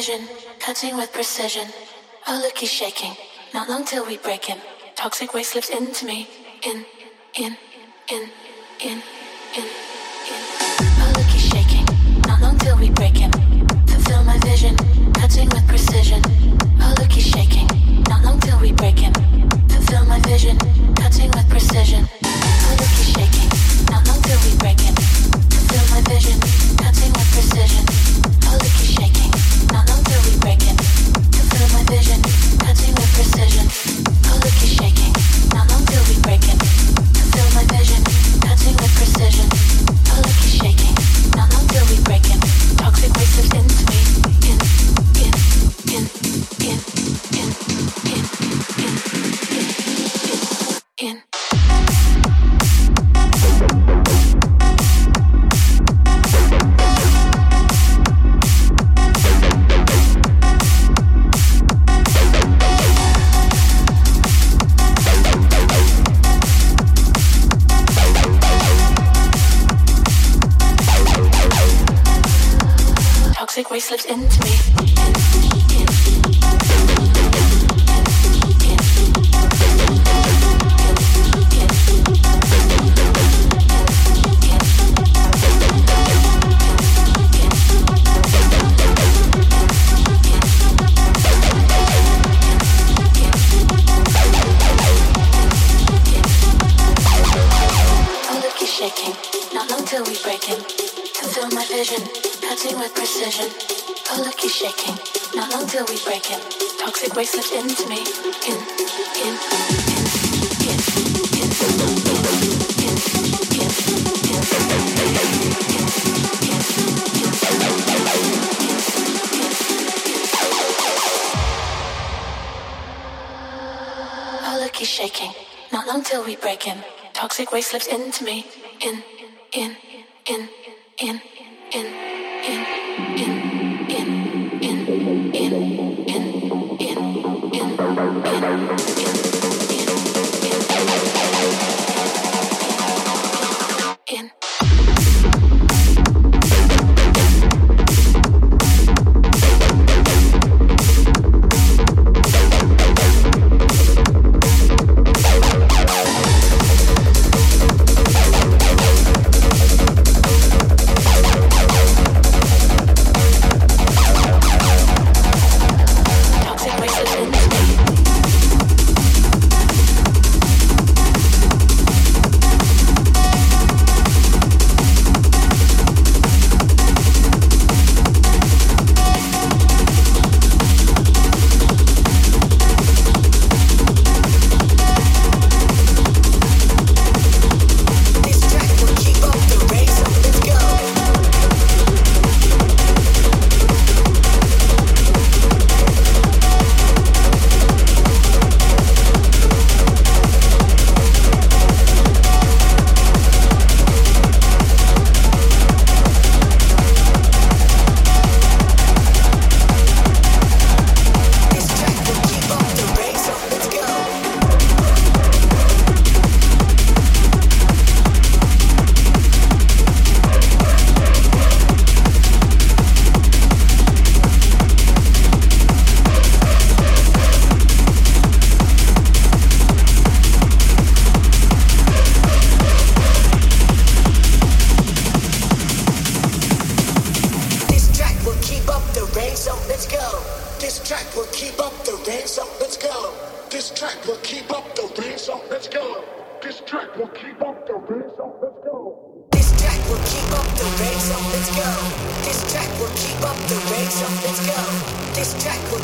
vision, cutting with precision. Oh, look, he's shaking. Not long till we break him. Toxic waste slips into me. slipped into me.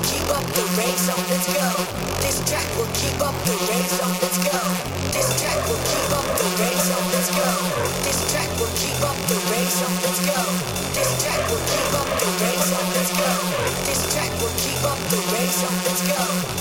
keep up the race, so let's go. This track will keep up the race, so let's go. This track will keep up the race, so let's go. This track will keep up the race, so let's go. This track will keep up the race, so let's go. Let's go.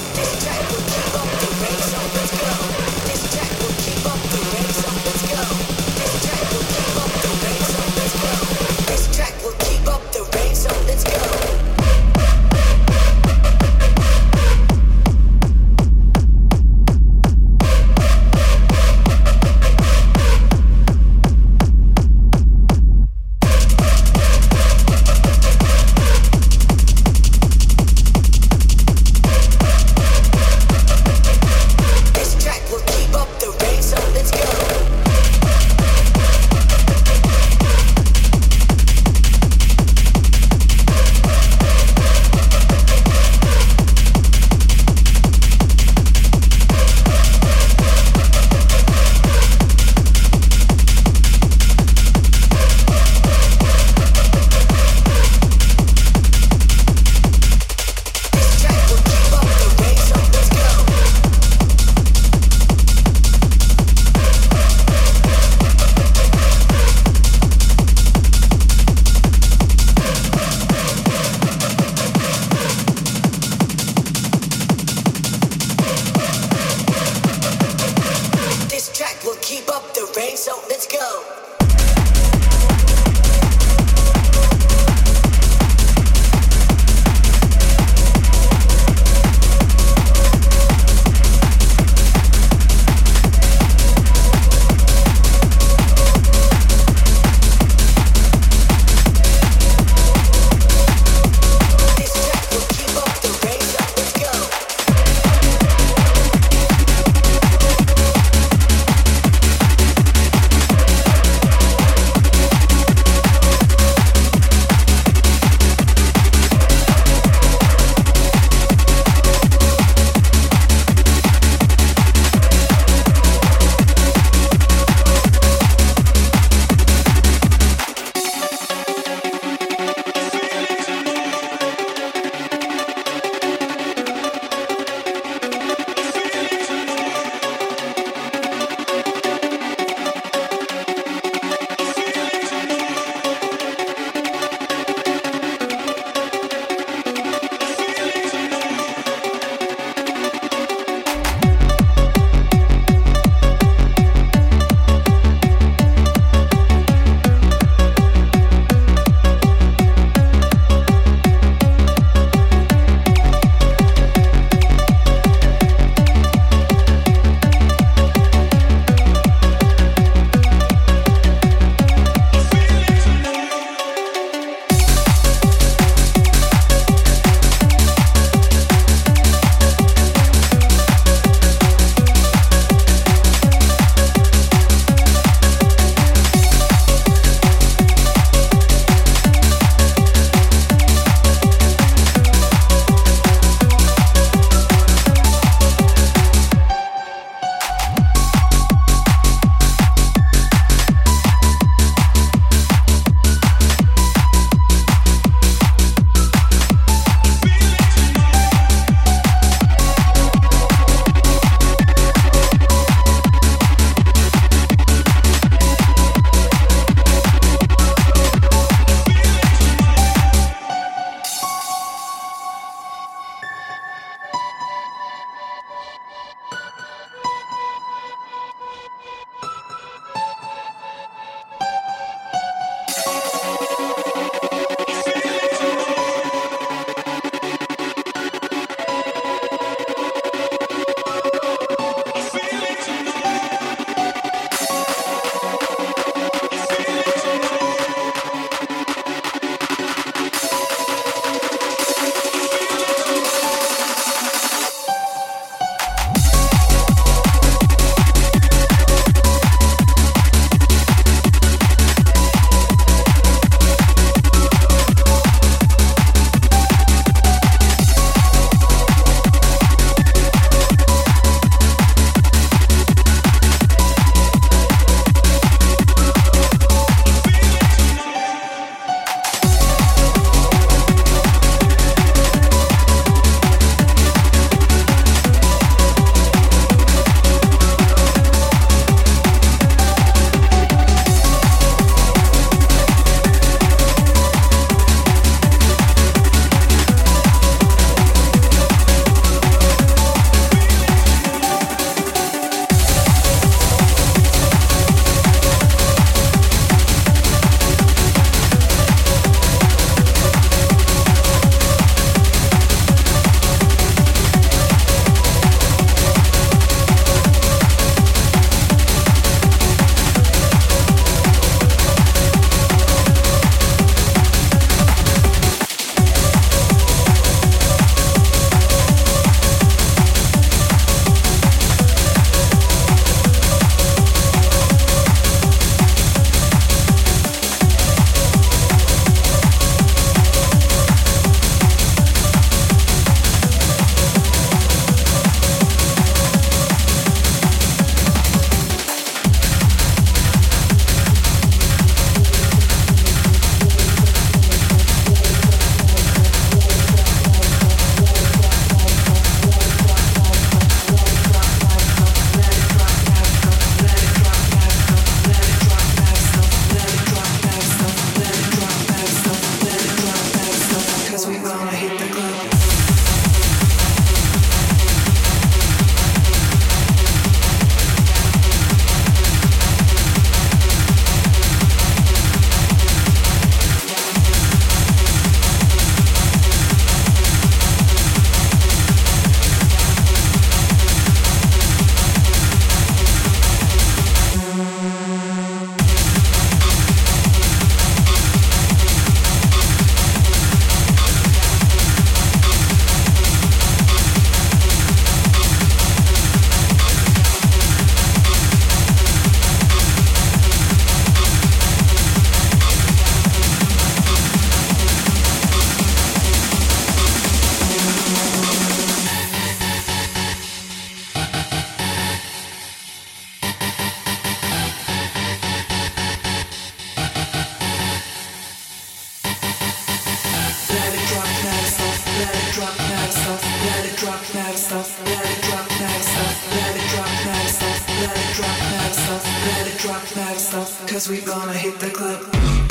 Cause we gonna hit the club.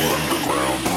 underground.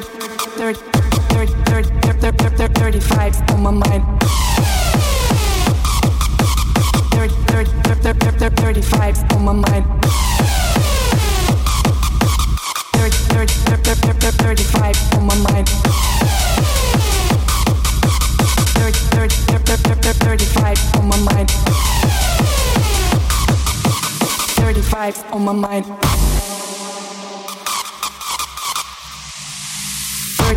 30, on my mind. 30, on my mind. 30, on my mind. on my mind.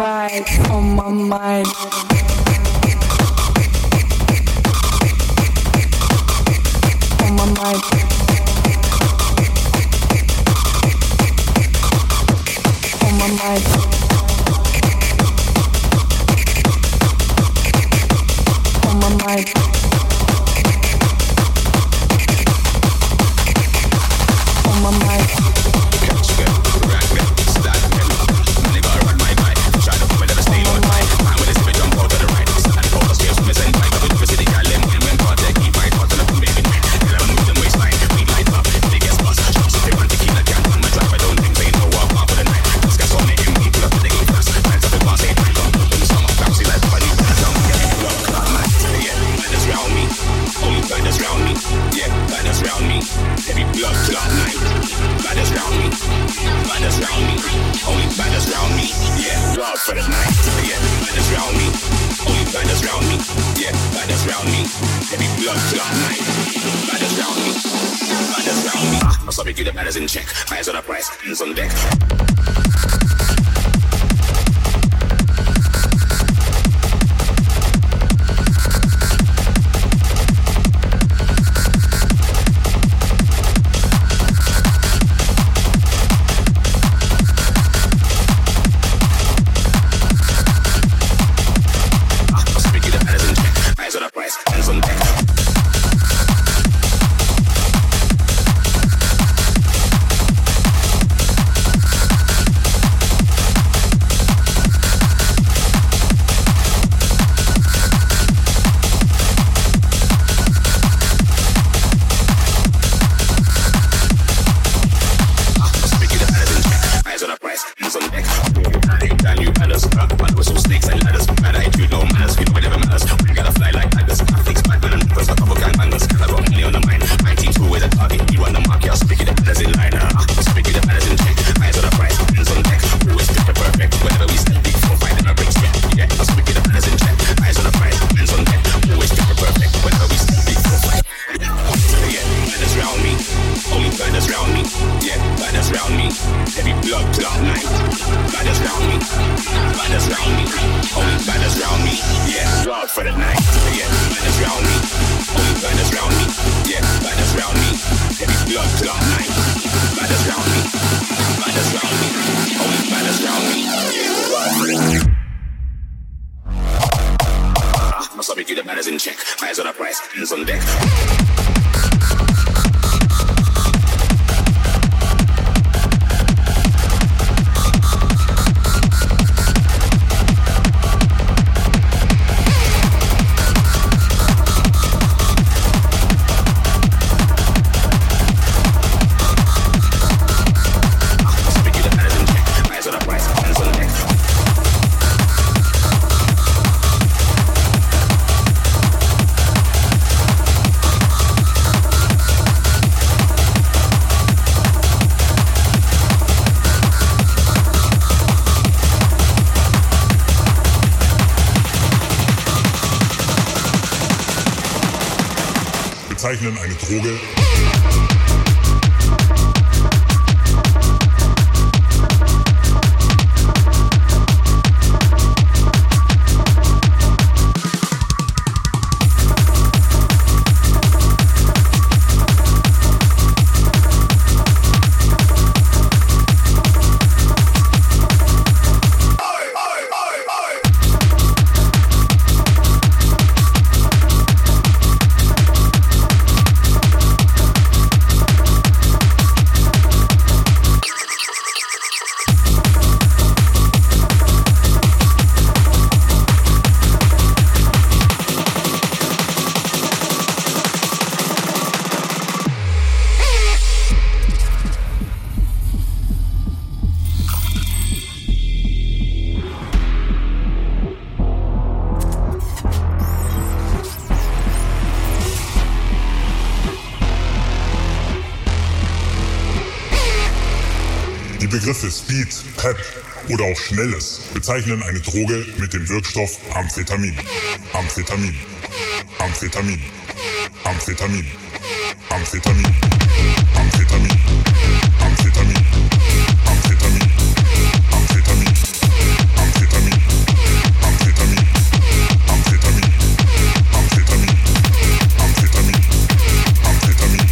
on my mind. On my mind. On my mind. On my mind. on deck. Oder auch Schnelles bezeichnen eine Droge mit dem Wirkstoff Amphetamin. Amphetamin. Amphetamin. Amphetamin. Amphetamin. Amphetamin. Amphetamin. Amphetamin. Amphetamin. Amphetamin. Amphetamin. Amphetamin. Amphetamin. Amphetamin. Amphetamin.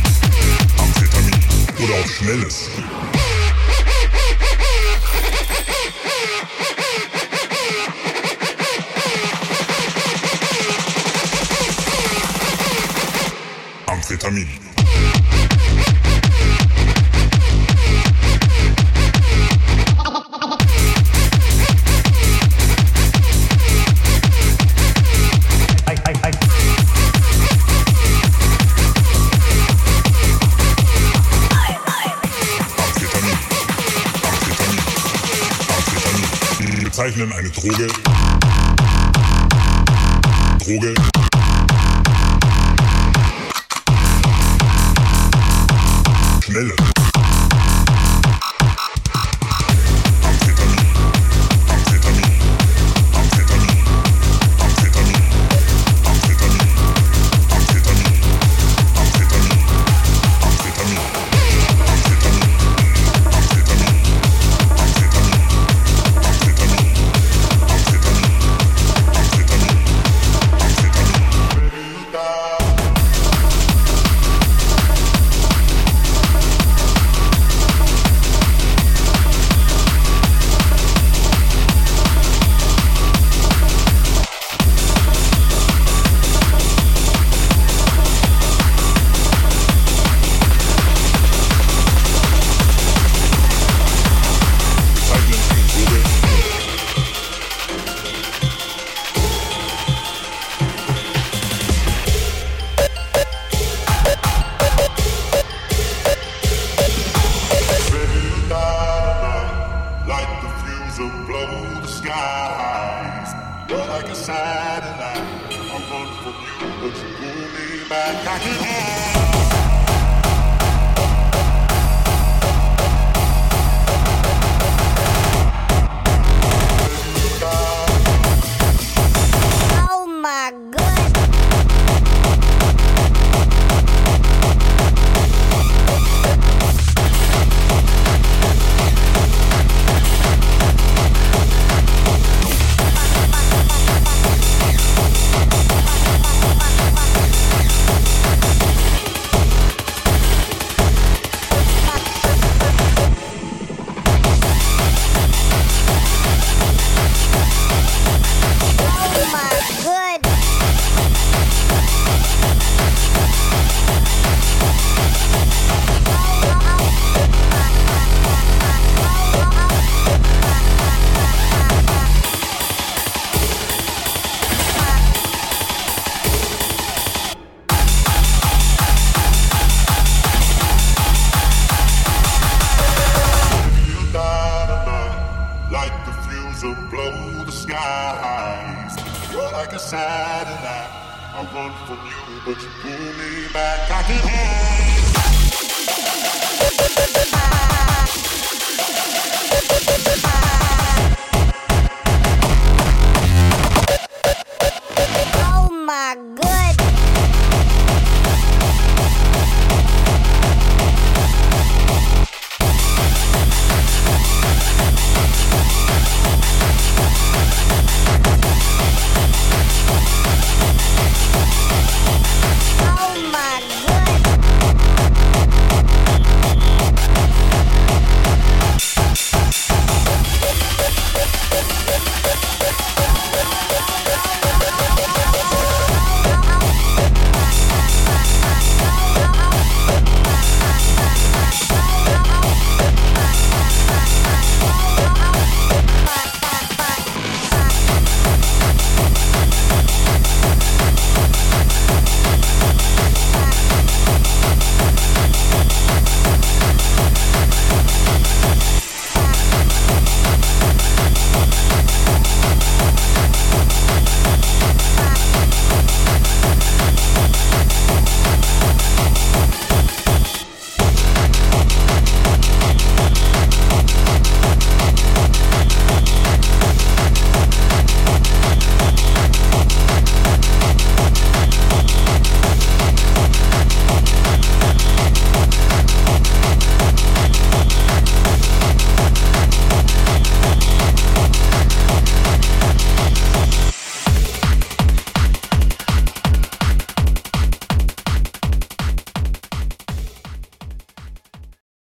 Amphetamin. Oder auch Schnelles. Bezeichnen eine Droge. Droge. You're like a satellite. I run from you, but you pull me back. I can